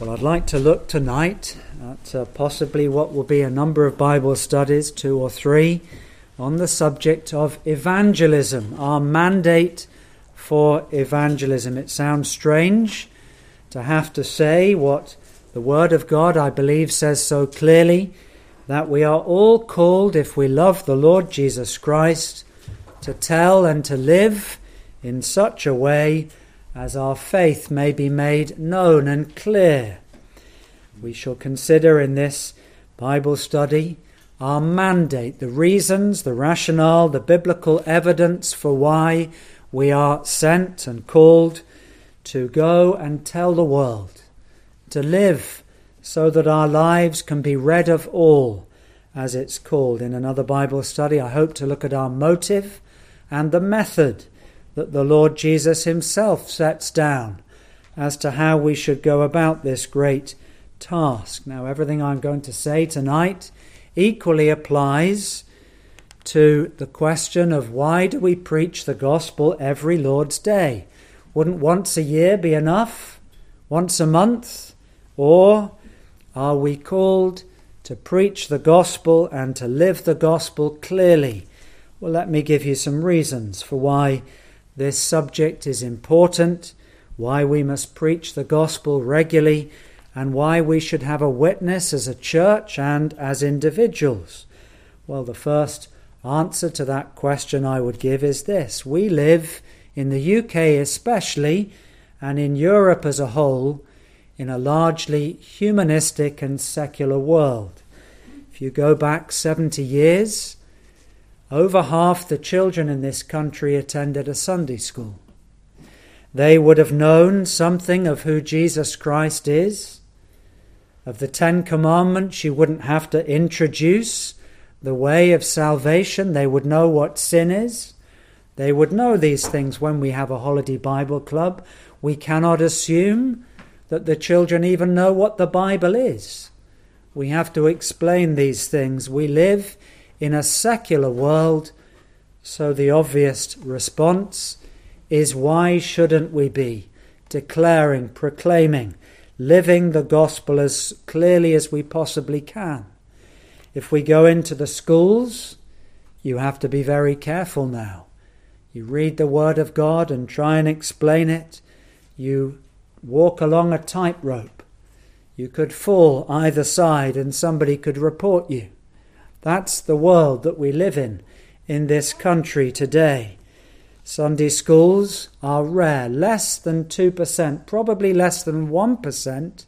Well, I'd like to look tonight at uh, possibly what will be a number of Bible studies, two or three, on the subject of evangelism, our mandate for evangelism. It sounds strange to have to say what the Word of God, I believe, says so clearly that we are all called, if we love the Lord Jesus Christ, to tell and to live in such a way as our faith may be made known and clear. We shall consider in this Bible study our mandate, the reasons, the rationale, the biblical evidence for why we are sent and called to go and tell the world, to live so that our lives can be read of all, as it's called in another Bible study. I hope to look at our motive and the method that the Lord Jesus himself sets down as to how we should go about this great task. Now, everything I'm going to say tonight equally applies to the question of why do we preach the gospel every Lord's Day? Wouldn't once a year be enough? Once a month? Or are we called to preach the gospel and to live the gospel clearly? Well, let me give you some reasons for why this subject is important, why we must preach the gospel regularly, and why we should have a witness as a church and as individuals. Well, the first answer to that question I would give is this We live in the UK especially, and in Europe as a whole, in a largely humanistic and secular world. If you go back 70 years, over half the children in this country attended a Sunday school. They would have known something of who Jesus Christ is. Of the Ten Commandments, you wouldn't have to introduce the way of salvation. They would know what sin is. They would know these things when we have a holiday Bible club. We cannot assume that the children even know what the Bible is. We have to explain these things. We live in a secular world, so the obvious response is why shouldn't we be declaring, proclaiming, living the gospel as clearly as we possibly can? If we go into the schools, you have to be very careful now. You read the Word of God and try and explain it. You walk along a tightrope. You could fall either side and somebody could report you. That's the world that we live in in this country today. Sunday schools are rare. Less than 2%, probably less than 1%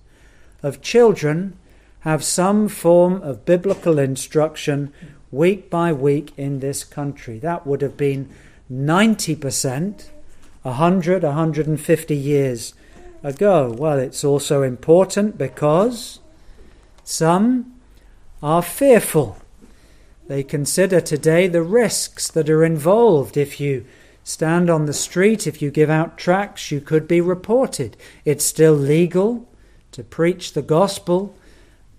of children have some form of biblical instruction week by week in this country. That would have been 90% 100, 150 years ago. Well, it's also important because some are fearful they consider today the risks that are involved. If you stand on the street, if you give out tracts, you could be reported. It's still legal to preach the gospel,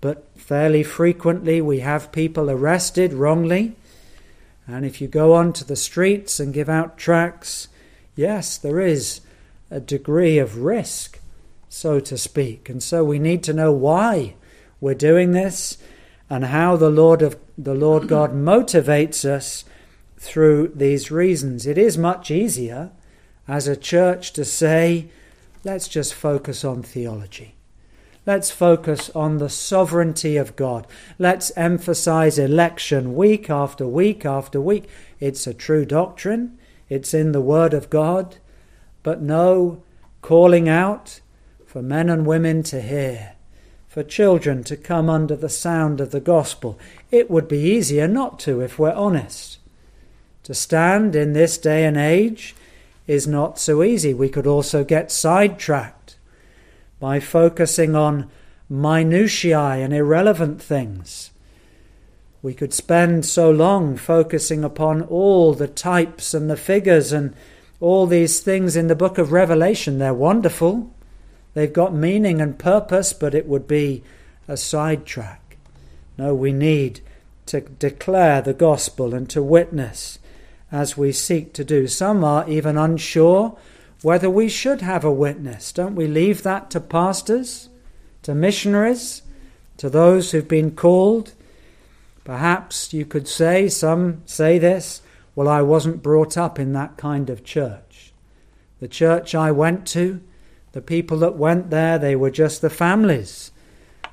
but fairly frequently we have people arrested wrongly. And if you go onto the streets and give out tracts, yes, there is a degree of risk, so to speak. And so we need to know why we're doing this and how the Lord of the Lord God motivates us through these reasons. It is much easier as a church to say, let's just focus on theology. Let's focus on the sovereignty of God. Let's emphasize election week after week after week. It's a true doctrine, it's in the Word of God, but no calling out for men and women to hear for children to come under the sound of the gospel. It would be easier not to, if we're honest. To stand in this day and age is not so easy. We could also get sidetracked by focusing on minutiae and irrelevant things. We could spend so long focusing upon all the types and the figures and all these things in the book of Revelation. They're wonderful. They've got meaning and purpose, but it would be a sidetrack. No, we need to declare the gospel and to witness as we seek to do. Some are even unsure whether we should have a witness. Don't we leave that to pastors to missionaries, to those who've been called. Perhaps you could say, some say this, well, I wasn't brought up in that kind of church. The church I went to, the people that went there, they were just the families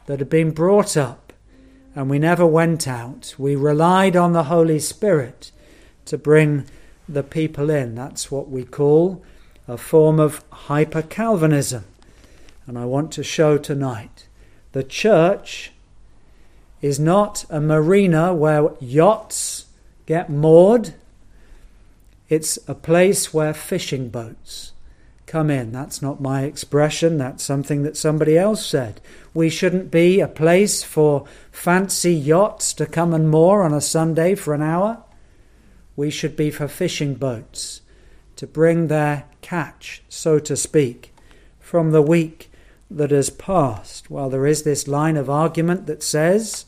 that had been brought up, and we never went out. We relied on the Holy Spirit to bring the people in. That's what we call a form of hyper Calvinism. And I want to show tonight the church is not a marina where yachts get moored, it's a place where fishing boats come in. That's not my expression, that's something that somebody else said. We shouldn't be a place for fancy yachts to come and moor on a Sunday for an hour. We should be for fishing boats to bring their catch, so to speak, from the week that has passed. Well, there is this line of argument that says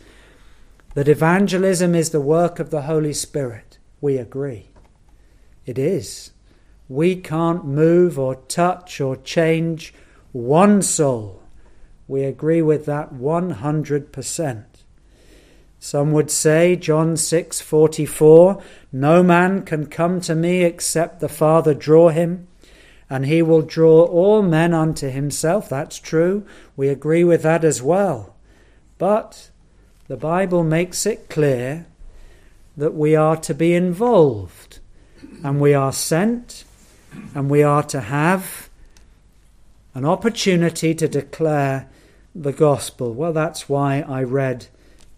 that evangelism is the work of the Holy Spirit. We agree. It is. We can't move or touch or change one soul. We agree with that 100%. Some would say, John 6:44, no man can come to me except the Father draw him, and he will draw all men unto himself. That's true. We agree with that as well. But the Bible makes it clear that we are to be involved, and we are sent, and we are to have an opportunity to declare the gospel. Well, that's why I read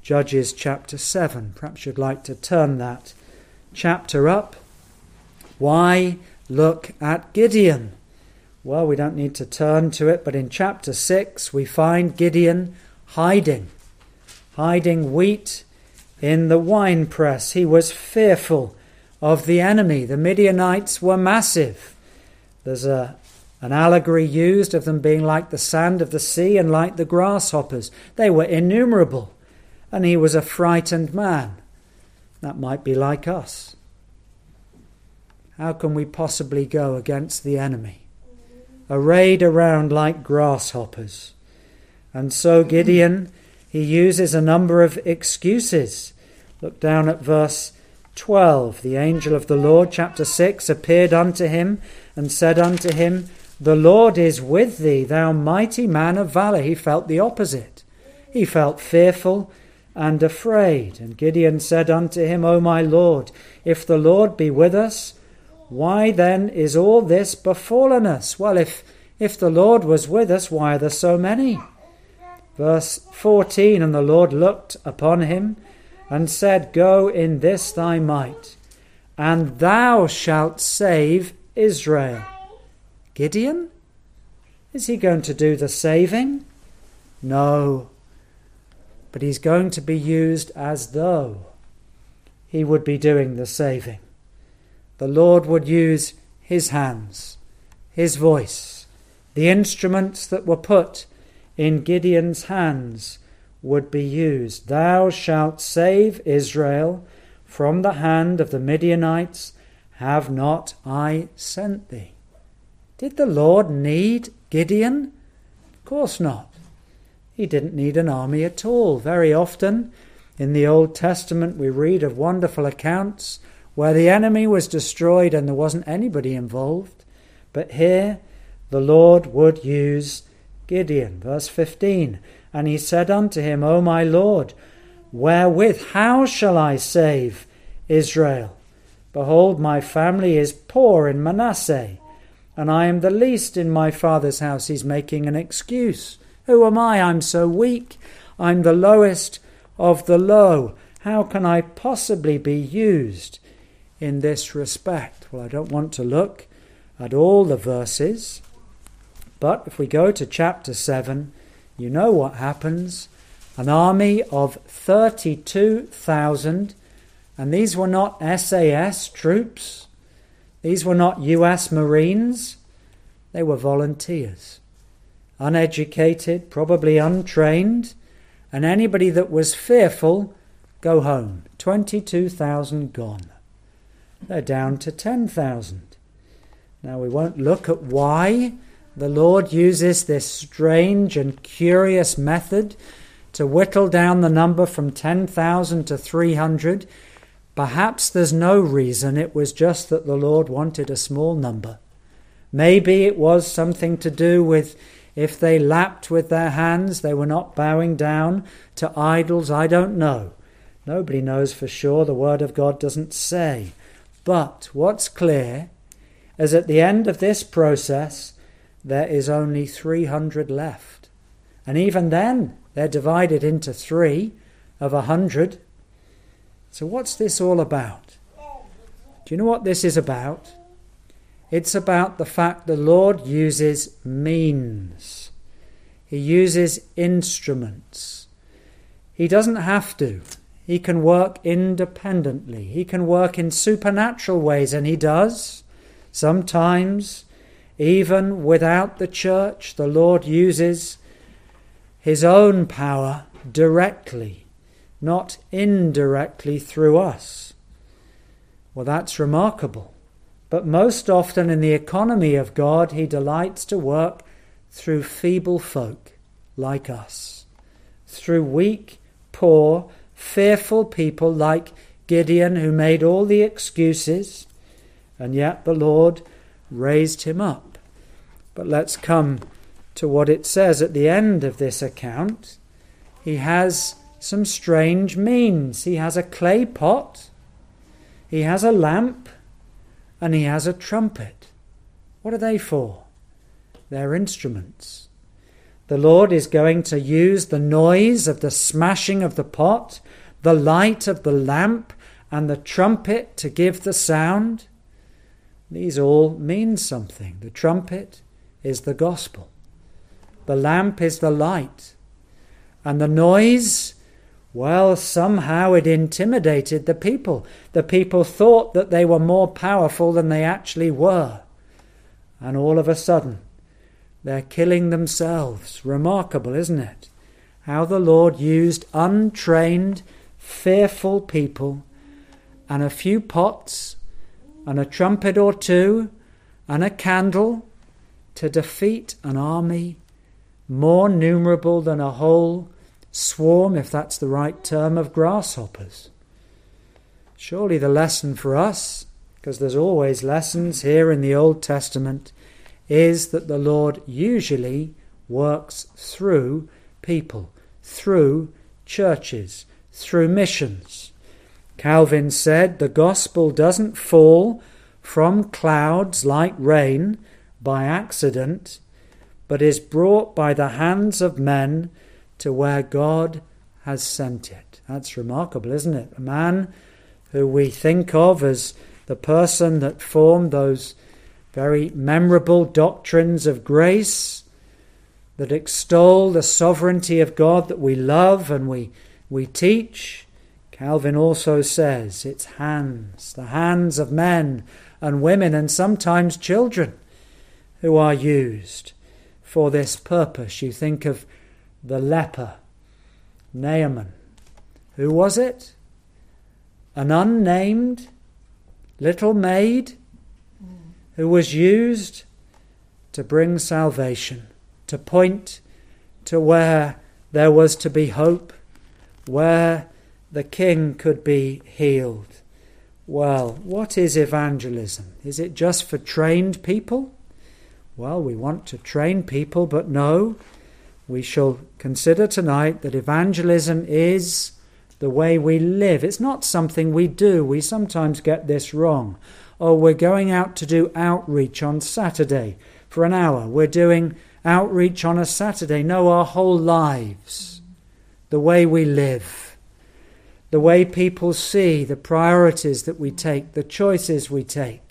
Judges chapter 7. Perhaps you'd like to turn that chapter up. Why look at Gideon? Well, we don't need to turn to it, but in chapter 6 we find Gideon hiding, hiding wheat in the winepress. He was fearful of the enemy. The Midianites were massive. There's a, an allegory used of them being like the sand of the sea and like the grasshoppers. They were innumerable and he was a frightened man. That might be like us. How can we possibly go against the enemy? Arrayed around like grasshoppers. And so Gideon, he uses a number of excuses. Look down at verse 12. The angel of the Lord, chapter 6, appeared unto him and said unto him, The Lord is with thee, thou mighty man of valor. He felt the opposite. He felt fearful and afraid. And Gideon said unto him, O my Lord, if the Lord be with us, why then is all this befallen us? Well, if, if the Lord was with us, why are there so many? Verse 14 And the Lord looked upon him and said, Go in this thy might, and thou shalt save Israel. Gideon? Is he going to do the saving? No but he's going to be used as though he would be doing the saving. The Lord would use his hands, his voice, the instruments that were put in Gideon's hands would be used. Thou shalt save Israel from the hand of the Midianites. Have not I sent thee? Did the Lord need Gideon? Of course not. He didn't need an army at all. Very often in the Old Testament, we read of wonderful accounts where the enemy was destroyed and there wasn't anybody involved. But here, the Lord would use Gideon. Verse 15 And he said unto him, O my Lord, wherewith, how shall I save Israel? Behold, my family is poor in Manasseh, and I am the least in my father's house. He's making an excuse. Who am I? I'm so weak. I'm the lowest of the low. How can I possibly be used in this respect? Well, I don't want to look at all the verses, but if we go to chapter 7, you know what happens. An army of 32,000, and these were not SAS troops, these were not US Marines, they were volunteers uneducated, probably untrained, and anybody that was fearful, go home. 22,000 gone. They're down to 10,000. Now, we won't look at why The Lord uses this strange and curious method to whittle down the number from 10,000 to 300. Perhaps there's no reason, it was just that the Lord wanted a small number. Maybe it was something to do with if they lapped with their hands, they were not bowing down to idols. I don't know. Nobody knows for sure. The Word of God doesn't say. But what's clear is at the end of this process, there is only 300 left. And even then, they're divided into three of a hundred. So, what's this all about? Do you know what this is about? It's about the fact the Lord uses means, He uses instruments. He doesn't have to. He can work independently. He can work in supernatural ways, and He does. Sometimes, even without the church, the Lord uses His own power directly, not indirectly through us. Well, that's remarkable. But most often in the economy of God, He delights to work through feeble folk like us, through weak, poor, fearful people like Gideon, who made all the excuses, and yet the Lord raised him up. But let's come to what it says at the end of this account. He has some strange means. He has a clay pot, he has a lamp, and he has a trumpet. What are they for? They're instruments. The Lord is going to use the noise of the smashing of the pot, the light of the lamp, and the trumpet to give the sound. These all mean something. The trumpet is the gospel, the lamp is the light, and the noise well, somehow it intimidated the people. The people thought that they were more powerful than they actually were. And all of a sudden, they're killing themselves. Remarkable, isn't it? How the Lord used untrained, fearful people and a few pots and a trumpet or two and a candle to defeat an army more numerable than a whole swarm, if that's the right term, of grasshoppers. Surely the lesson for us, because there's always lessons here in the Old Testament, is that the Lord usually works through people, through churches, through missions. Calvin said the gospel doesn't fall from clouds like rain by accident, but is brought by the hands of men to where God has sent it. That's remarkable, isn't it? A man who we think of as the person that formed those very memorable doctrines of grace that extol the sovereignty of God that we love and we, we teach. Calvin also says it's hands, the hands of men and women and sometimes children who are used for this purpose. You think of the leper, Naaman. Who was it? An unnamed little maid who was used to bring salvation, to point to where there was to be hope, where the king could be healed. Well, what is evangelism? Is it just for trained people? Well, we want to train people, but no, we shall consider tonight that evangelism is the way we live. It's not something we do. We sometimes get this wrong. Oh, we're going out to do outreach on Saturday for an hour. We're doing outreach on a Saturday. No, our whole lives, the way we live, the way people see the priorities that we take, the choices we take.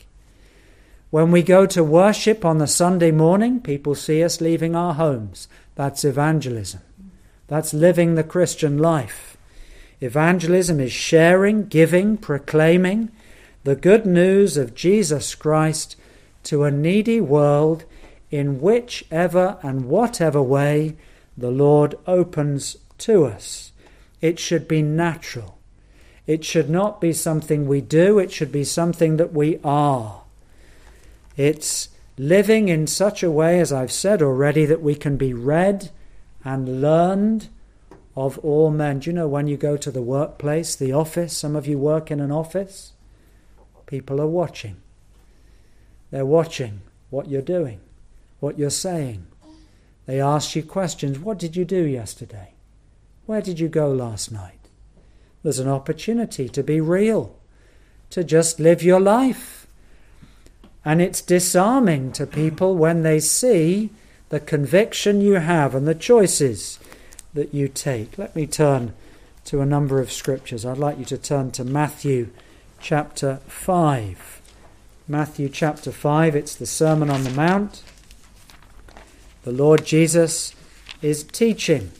When we go to worship on the Sunday morning, people see us leaving our homes. That's evangelism. That's living the Christian life. Evangelism is sharing, giving, proclaiming the good news of Jesus Christ to a needy world in whichever and whatever way the Lord opens to us. It should be natural. It should not be something we do, it should be something that we are. It's living in such a way, as I've said already, that we can be read and learned of all men. Do you know when you go to the workplace, the office, some of you work in an office, people are watching. They're watching what you're doing, what you're saying. They ask you questions. What did you do yesterday? Where did you go last night? There's an opportunity to be real, to just live your life. And it's disarming to people when they see the conviction you have and the choices that you take. Let me turn to a number of scriptures. I'd like you to turn to Matthew chapter 5. Matthew chapter 5, it's the Sermon on the Mount. The Lord Jesus is teaching.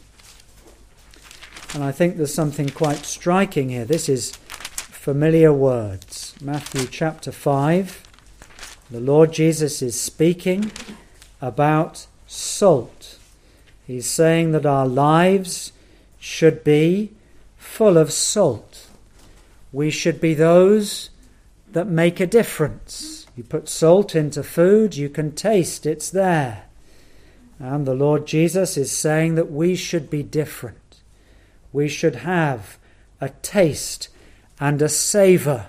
And I think there's something quite striking here. This is familiar words. Matthew chapter 5. The Lord Jesus is speaking about salt. He's saying that our lives should be full of salt. We should be those that make a difference. You put salt into food, you can taste it's there. And the Lord Jesus is saying that we should be different. We should have a taste and a savour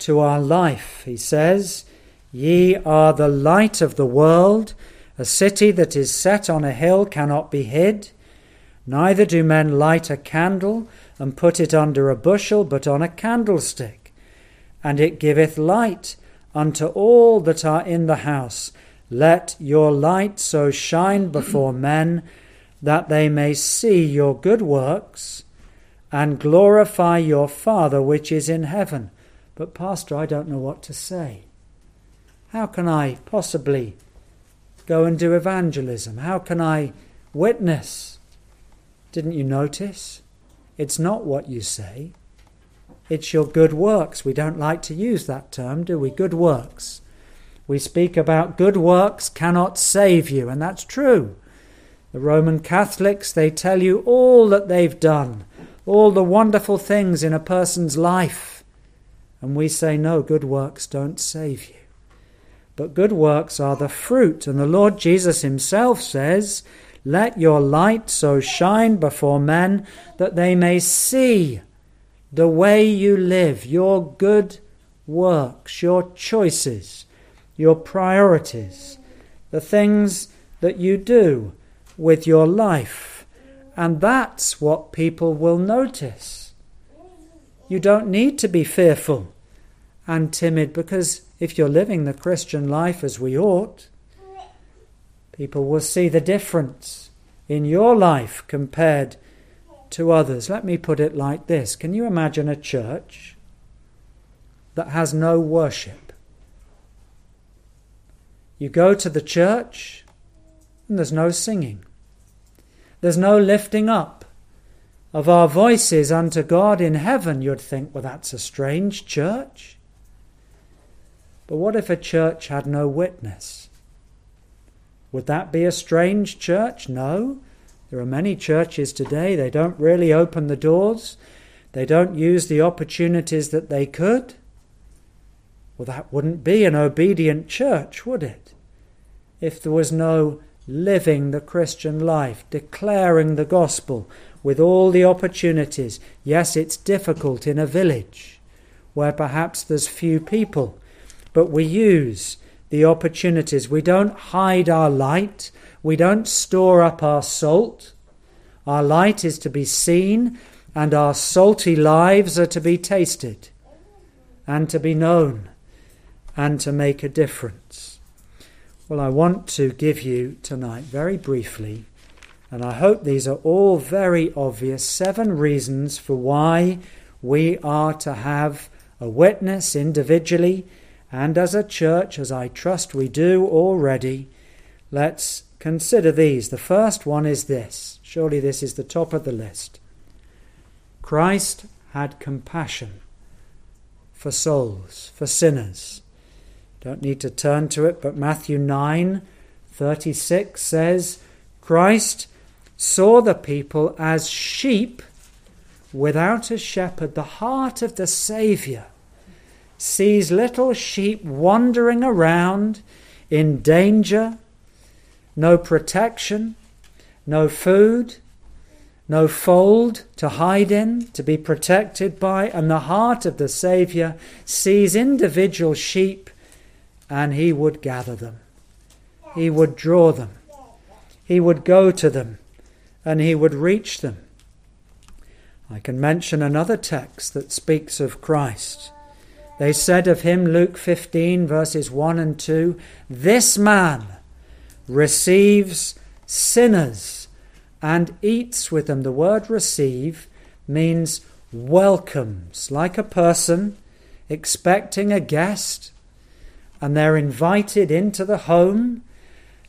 to our life. He says, Ye are the light of the world. A city that is set on a hill cannot be hid. Neither do men light a candle and put it under a bushel, but on a candlestick. And it giveth light unto all that are in the house. Let your light so shine before men that they may see your good works and glorify your Father which is in heaven. But, Pastor, I don't know what to say. How can I possibly go and do evangelism? How can I witness? Didn't you notice? It's not what you say, it's your good works. We don't like to use that term, do we? Good works. We speak about good works cannot save you, and that's true. The Roman Catholics, they tell you all that they've done, all the wonderful things in a person's life. And we say, no, good works don't save you. But good works are the fruit. And the Lord Jesus himself says, Let your light so shine before men that they may see the way you live, your good works, your choices, your priorities, the things that you do with your life. And that's what people will notice. You don't need to be fearful and timid because if you're living the Christian life as we ought, people will see the difference in your life compared to others. Let me put it like this Can you imagine a church that has no worship? You go to the church and there's no singing, there's no lifting up of our voices unto God in heaven. You'd think, well, that's a strange church. But what if a church had no witness? Would that be a strange church? No. There are many churches today, they don't really open the doors, they don't use the opportunities that they could. Well, that wouldn't be an obedient church, would it? If there was no living the Christian life, declaring the gospel with all the opportunities. Yes, it's difficult in a village where perhaps there's few people, but we use the opportunities. We don't hide our light. We don't store up our salt. Our light is to be seen, and our salty lives are to be tasted and to be known and to make a difference. Well, I want to give you tonight, very briefly, and I hope these are all very obvious, seven reasons for why we are to have a witness individually and as a church, as I trust we do already, let's consider these. The first one is this. Surely this is the top of the list. Christ had compassion for souls, for sinners. Don't need to turn to it, but Matthew 9 36 says, Christ saw the people as sheep without a shepherd. The heart of the Saviour sees little sheep wandering around in danger, no protection, no food, no fold to hide in, to be protected by, and the heart of the Saviour sees individual sheep and he would gather them. He would draw them. He would go to them and he would reach them. I can mention another text that speaks of Christ. They said of him, Luke 15, verses 1 and 2, This man receives sinners and eats with them. The word receive means welcomes, like a person expecting a guest, and they're invited into the home.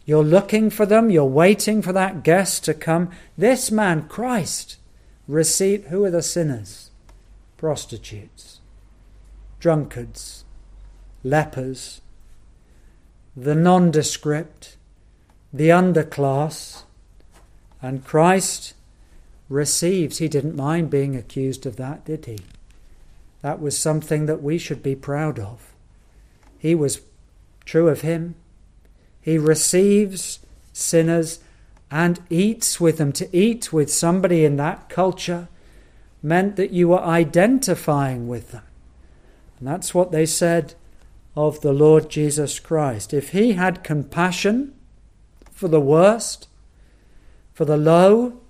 You're looking for them, you're waiting for that guest to come. This man, Christ, receive who are the sinners? Prostitutes, drunkards, lepers, the nondescript, the underclass, and Christ receives. He didn't mind being accused of that, did he? That was something that we should be proud of. He was true of him. He receives sinners and eats with them. To eat with somebody in that culture meant that you were identifying with them. And that's what they said of the Lord Jesus Christ. If he had compassion for the worst, for the low,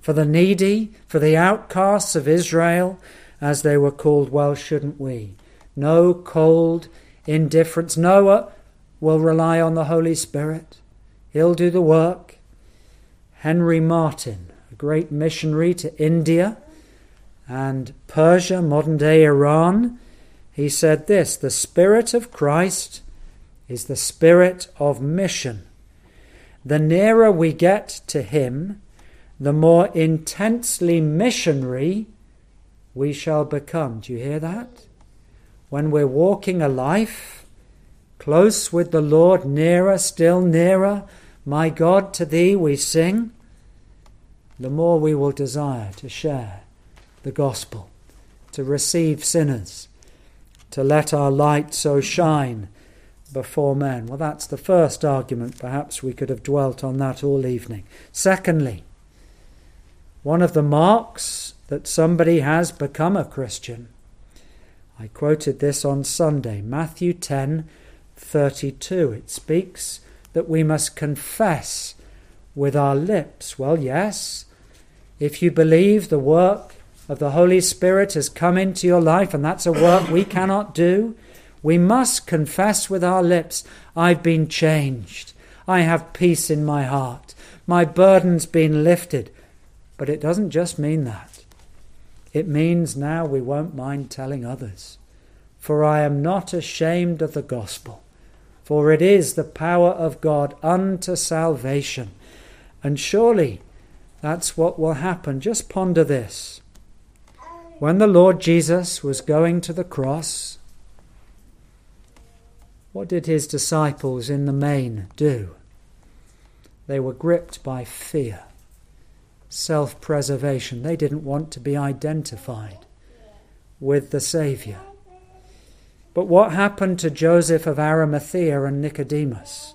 for the needy, for the outcasts of Israel, as they were called, well, shouldn't we? No cold indifference. Noah will rely on the Holy Spirit, he'll do the work. Henry Martyn, a great missionary to India and Persia, modern day Iran, he said this The Spirit of Christ is the spirit of mission. The nearer we get to Him, the more intensely missionary we shall become. Do you hear that? When we're walking a life close with the Lord, nearer, still nearer, my God, to Thee we sing, the more we will desire to share the gospel, to receive sinners, to let our light so shine before men. Well, that's the first argument. Perhaps we could have dwelt on that all evening. Secondly, one of the marks that somebody has become a Christian. I quoted this on Sunday, Matthew 10 32. It speaks that we must confess with our lips. Well, yes, if you believe the work of the Holy Spirit has come into your life, and that's a work we cannot do, we must confess with our lips, I've been changed. I have peace in my heart. My burden's been lifted. But it doesn't just mean that. It means now we won't mind telling others. For I am not ashamed of the gospel, for it is the power of God unto salvation. And surely that's what will happen. Just ponder this. When the Lord Jesus was going to the cross, what did his disciples in the main do? They were gripped by fear, self preservation. They didn't want to be identified with the Saviour. But what happened to Joseph of Arimathea and Nicodemus?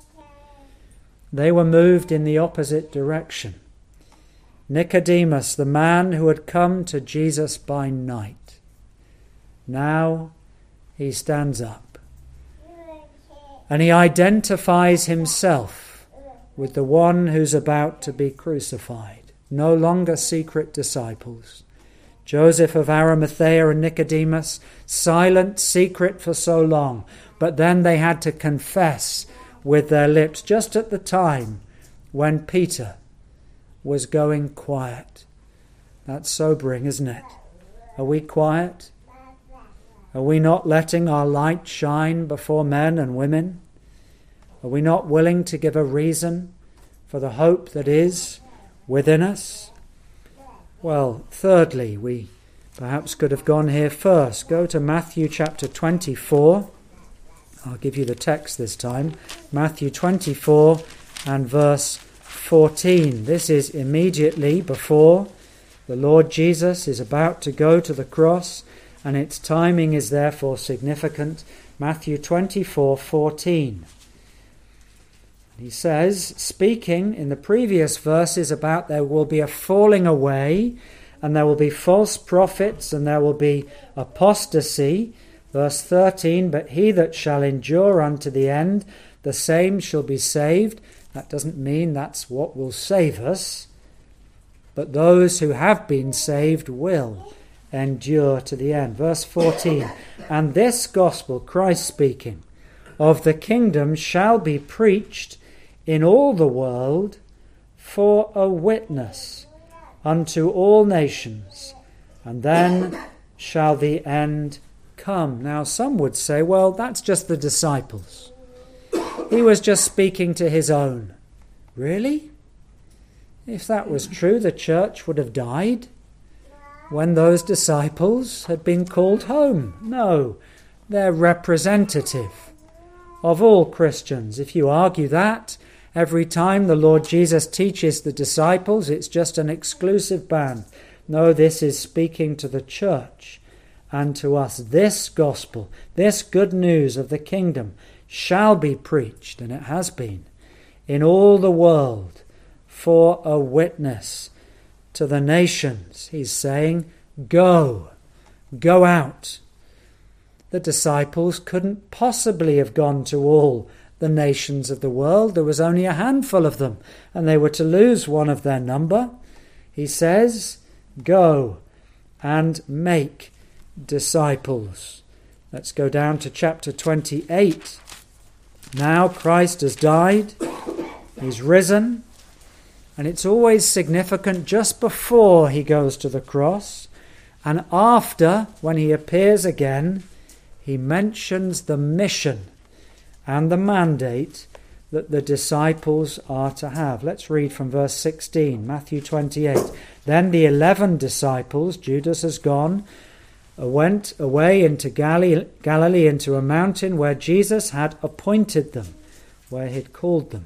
They were moved in the opposite direction. Nicodemus, the man who had come to Jesus by night, now he stands up and he identifies himself with the one who's about to be crucified. No longer secret disciples. Joseph of Arimathea and Nicodemus, silent, secret for so long, but then they had to confess with their lips just at the time when Peter was going quiet. That's sobering, isn't it? Are we quiet? Are we not letting our light shine before men and women? Are we not willing to give a reason for the hope that is within us? Well, thirdly, we perhaps could have gone here first. Go to Matthew chapter 24. I'll give you the text this time. Matthew 24 and verse 14. This is immediately before the Lord Jesus is about to go to the cross and its timing is therefore significant. Matthew 24:14. He says, speaking in the previous verses about there will be a falling away and there will be false prophets and there will be apostasy. Verse 13, but he that shall endure unto the end, the same shall be saved. That doesn't mean that's what will save us, but those who have been saved will endure to the end. Verse 14, and this gospel, Christ speaking, of the kingdom shall be preached in all the world for a witness unto all nations, and then shall the end come. Now, some would say, well, that's just the disciples. He was just speaking to his own. Really? If that was true, the church would have died when those disciples had been called home. No, they're representative of all Christians. If you argue that, every time the Lord Jesus teaches the disciples, it's just an exclusive band. No, this is speaking to the church and to us. This gospel, this good news of the kingdom, shall be preached, and it has been, in all the world for a witness to the nations. He's saying, Go, go out. The disciples couldn't possibly have gone to all the nations of the world. There was only a handful of them, and they were to lose one of their number. He says, Go and make disciples. Let's go down to chapter 28. Now Christ has died, he's risen, and it's always significant just before he goes to the cross and after, when he appears again, he mentions the mission and the mandate that the disciples are to have. Let's read from verse 16, Matthew 28. Then the eleven disciples, Judas has gone, Uh, went away into Galilee, into a mountain where Jesus had appointed them, where he had called them.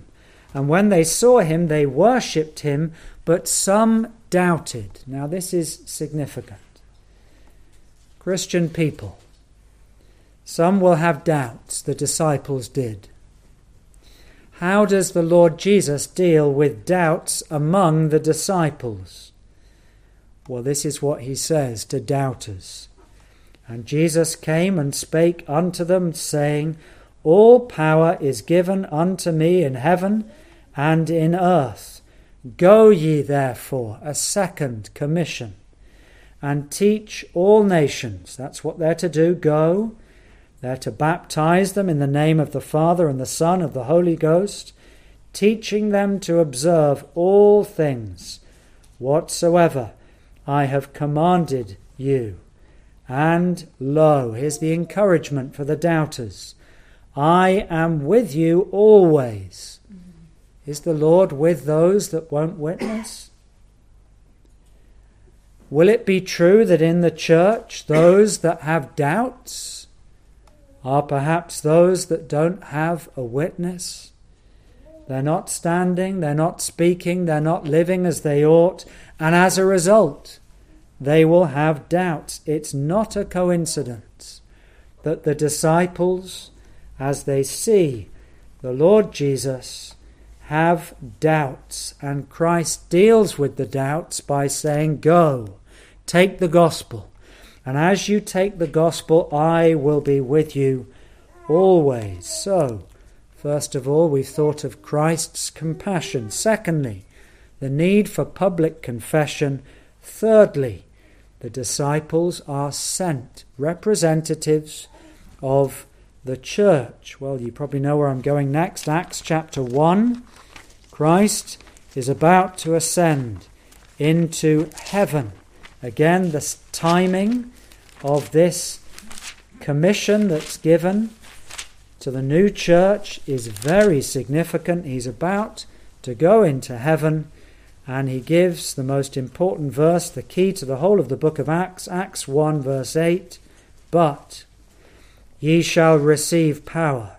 And when they saw him, they worshipped him, but some doubted. Now, this is significant. Christian people, some will have doubts, the disciples did. How does the Lord Jesus deal with doubts among the disciples? Well, this is what he says to doubters. And Jesus came and spake unto them, saying, All power is given unto me in heaven and in earth. Go ye therefore, a second commission, and teach all nations. That's what they're to do. Go. They're to baptize them in the name of the Father and the Son of the Holy Ghost, teaching them to observe all things whatsoever I have commanded you. And lo, here's the encouragement for the doubters I am with you always. Is the Lord with those that won't witness? Will it be true that in the church those that have doubts are perhaps those that don't have a witness? They're not standing, they're not speaking, they're not living as they ought, and as a result, they will have doubts. It's not a coincidence that the disciples, as they see the Lord Jesus, have doubts, and Christ deals with the doubts by saying, Go, take the gospel, and as you take the gospel, I will be with you always. So, first of all, we've thought of Christ's compassion. Secondly, the need for public confession. Thirdly, the disciples are sent, representatives of the church. Well, you probably know where I'm going next. Acts chapter 1. Christ is about to ascend into heaven. Again, the timing of this commission that's given to the new church is very significant. He's about to go into heaven and he gives the most important verse, the key to the whole of the book of Acts, Acts 1, verse 8. But ye shall receive power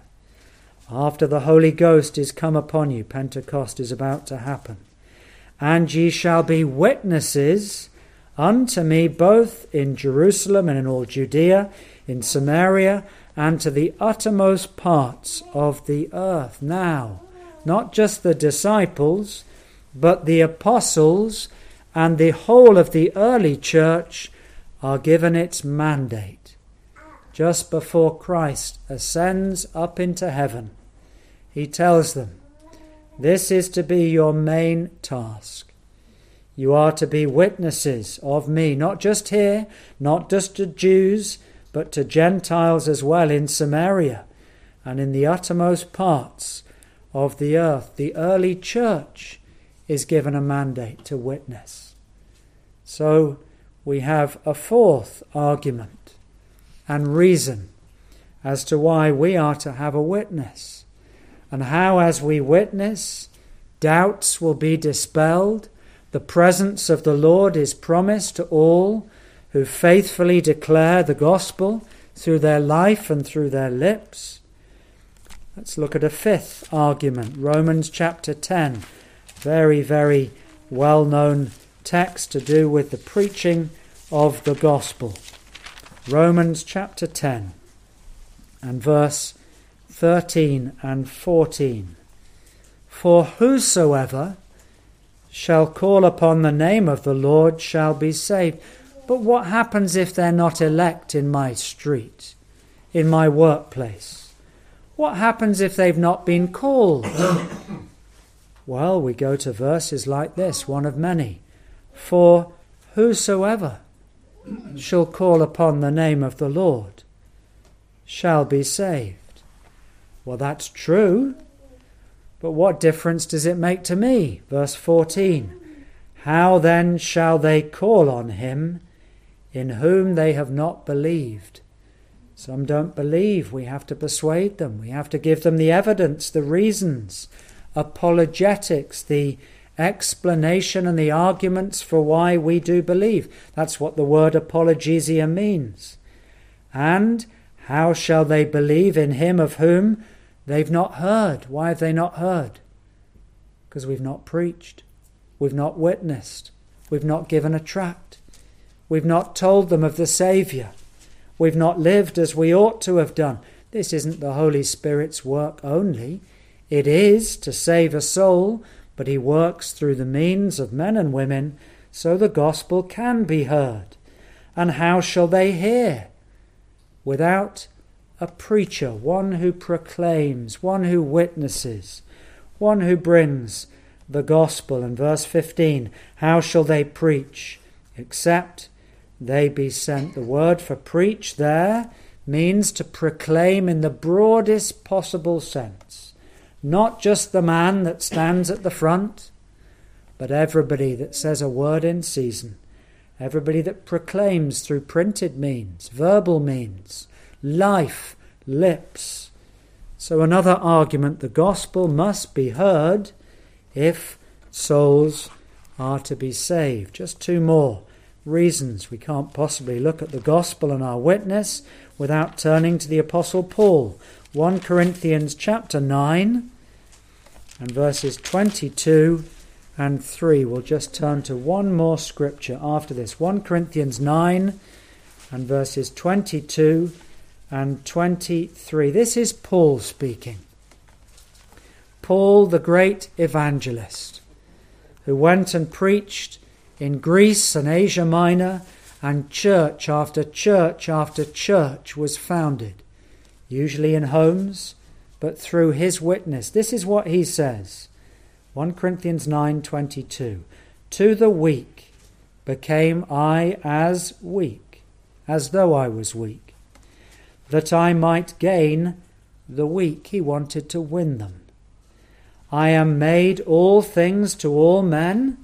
after the Holy Ghost is come upon you. Pentecost is about to happen. And ye shall be witnesses unto me both in Jerusalem and in all Judea, in Samaria, and to the uttermost parts of the earth. Now, not just the disciples, but the apostles and the whole of the early church are given its mandate. Just before Christ ascends up into heaven, he tells them, This is to be your main task. You are to be witnesses of me, not just here, not just to Jews, but to Gentiles as well in Samaria and in the uttermost parts of the earth. The early church is given a mandate to witness. So we have a fourth argument and reason as to why we are to have a witness, and how, as we witness, doubts will be dispelled. The presence of the Lord is promised to all who faithfully declare the gospel through their life and through their lips. Let's look at a fifth argument, Romans chapter 10. Very, very well known text to do with the preaching of the gospel. Romans chapter 10 and verse 13 and 14. For whosoever shall call upon the name of the Lord shall be saved. But what happens if they're not elect in my street, in my workplace? What happens if they've not been called? Well, we go to verses like this, one of many. For whosoever shall call upon the name of the Lord shall be saved. Well, that's true. But what difference does it make to me? Verse 14 How then shall they call on him in whom they have not believed. Some don't believe. We have to persuade them. We have to give them the evidence, the reasons, apologetics, the explanation and the arguments for why we do believe. That's what the word apologesia means. And how shall they believe in him of whom they've not heard? Why have they not heard? Because we've not preached, we've not witnessed, we've not given a tract. We've not told them of the Saviour. We've not lived as we ought to have done. This isn't the Holy Spirit's work only. It is to save a soul, but He works through the means of men and women so the gospel can be heard. And how shall they hear? Without a preacher, one who proclaims, one who witnesses, one who brings the gospel. And verse 15 How shall they preach except they be sent. The word for preach there means to proclaim in the broadest possible sense. Not just the man that stands at the front, but everybody that says a word in season. Everybody that proclaims through printed means, verbal means, life, lips. So, another argument the gospel must be heard if souls are to be saved. Just two more reasons we can't possibly look at the gospel and our witness without turning to the apostle Paul 1 Corinthians chapter 9 and verses 22 and 3 we'll just turn to one more scripture after this. 1 Corinthians 9 and verses 22 and 23 this is Paul speaking. Paul the great evangelist who went and preached in Greece and Asia Minor, and church after church after church was founded, usually in homes, but through his witness. This is what he says. 1 Corinthians 9:22 To the weak became I as weak as though I was weak that I might gain the weak he wanted to win them I am made all things to all men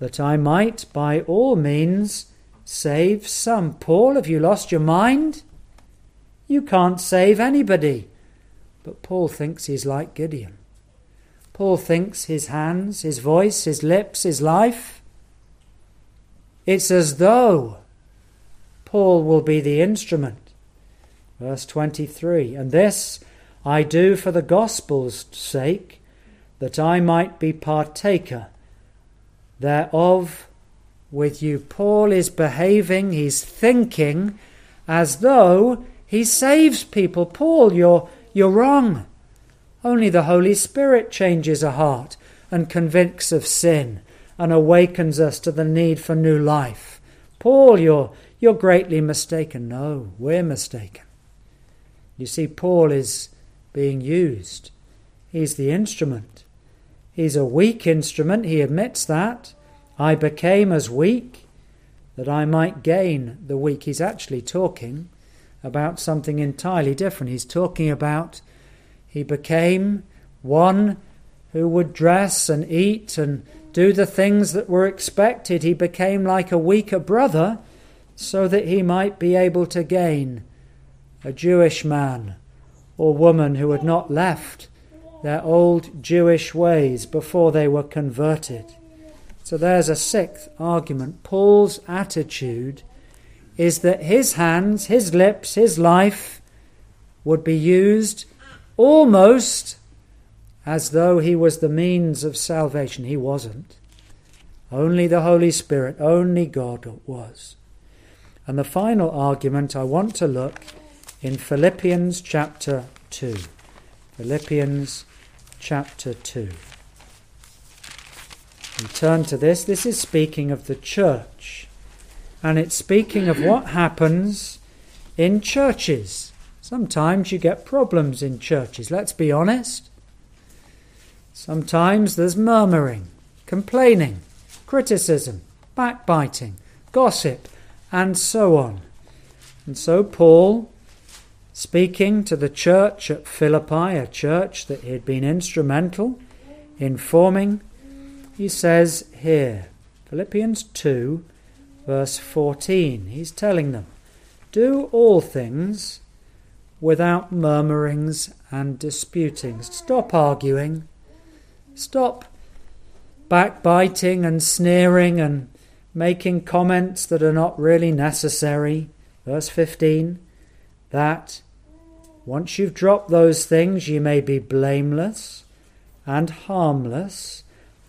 that I might by all means save some. Paul, have you lost your mind? You can't save anybody. But Paul thinks he's like Gideon. Paul thinks his hands, his voice, his lips, his life. It's as though Paul will be the instrument. Verse 23 And this I do for the gospel's sake, that I might be partaker thereof with you. Paul is behaving, he's thinking as though he saves people. Paul, you're, you're wrong. Only the Holy Spirit changes a heart and convicts of sin and awakens us to the need for new life. Paul, you're, you're greatly mistaken. No, we're mistaken. You see, Paul is being used. He's the instrument. He's a weak instrument, he admits that. I became as weak that I might gain the weak. He's actually talking about something entirely different. He's talking about he became one who would dress and eat and do the things that were expected. He became like a weaker brother so that he might be able to gain a Jewish man or woman who had not left their old Jewish ways before they were converted. So there's a sixth argument. Paul's attitude is that his hands, his lips, his life would be used almost as though he was the means of salvation. He wasn't. Only the Holy Spirit, only God was. And the final argument I want to look in Philippians chapter 2. Philippians chapter 2. We turn to this. This is speaking of the church. And it's speaking of what happens in churches. Sometimes you get problems in churches, let's be honest. Sometimes there's murmuring, complaining, criticism, backbiting, gossip, and so on. And so Paul, speaking to the church at Philippi, a church that he had been instrumental in forming, he says here, Philippians 2, verse 14, he's telling them, Do all things without murmurings and disputings. Stop arguing. Stop backbiting and sneering and making comments that are not really necessary. Verse 15 that once you've dropped those things, you may be blameless and harmless,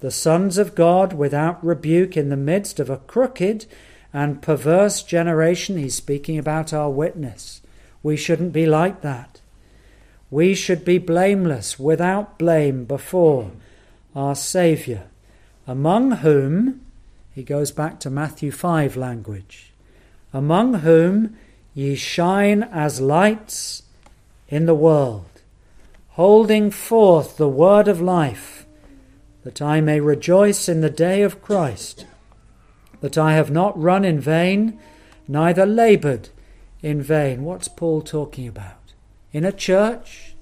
the sons of God without rebuke in the midst of a crooked and perverse generation. He's speaking about our witness we shouldn't be like that. We should be blameless, without blame, before our Saviour, among whom, he goes back to Matthew 5 language, among whom ye shine as lights in the world, holding forth the word of life, that I may rejoice in the day of Christ, that I have not run in vain, neither laboured in vain. What's Paul talking about? In a church?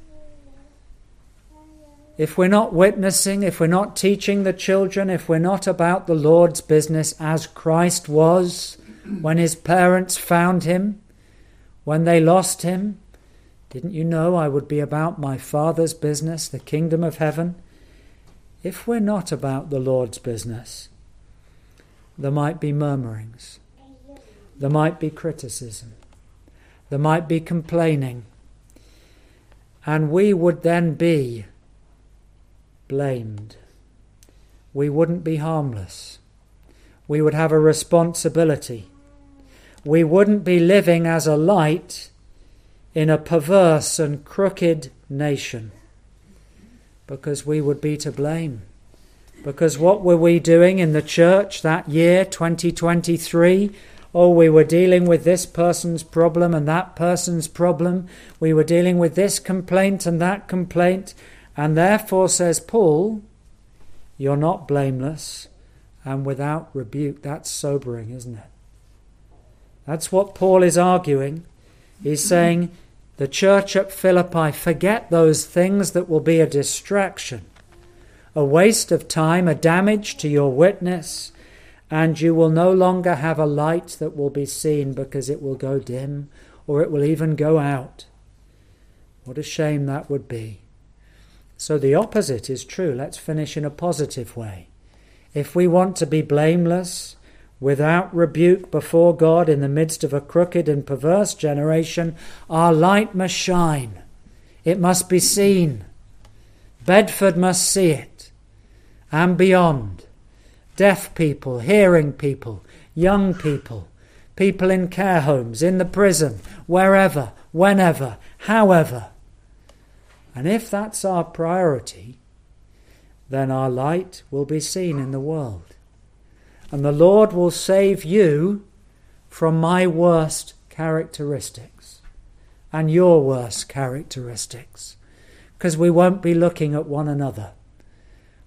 If we're not witnessing, if we're not teaching the children, if we're not about the Lord's business as Christ was when his parents found him, when they lost him, didn't you know I would be about my Father's business, the kingdom of heaven? If we're not about the Lord's business, there might be murmurings, there might be criticism, there might be complaining. And we would then be blamed. We wouldn't be harmless. We would have a responsibility. We wouldn't be living as a light in a perverse and crooked nation because we would be to blame. Because what were we doing in the church that year, 2023? Oh, we were dealing with this person's problem and that person's problem. We were dealing with this complaint and that complaint. And therefore, says Paul, you're not blameless and without rebuke. That's sobering, isn't it? That's what Paul is arguing. He's saying, the church at Philippi, forget those things that will be a distraction, a waste of time, a damage to your witness and you will no longer have a light that will be seen because it will go dim or it will even go out. What a shame that would be. So the opposite is true. Let's finish in a positive way. If we want to be blameless, without rebuke before God in the midst of a crooked and perverse generation, our light must shine. It must be seen. Bedford must see it and beyond deaf people, hearing people, young people, people in care homes, in the prison, wherever, whenever, however. And if that's our priority, then our light will be seen in the world. And the Lord will save you from my worst characteristics and your worst characteristics, because we won't be looking at one another.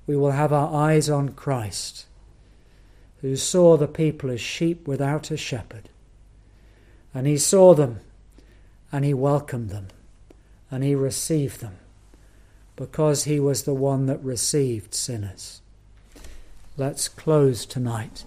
We will have our eyes on Christ, who saw the people as sheep without a shepherd. And he saw them, and he welcomed them, and he received them, because he was the one that received sinners. Let's close tonight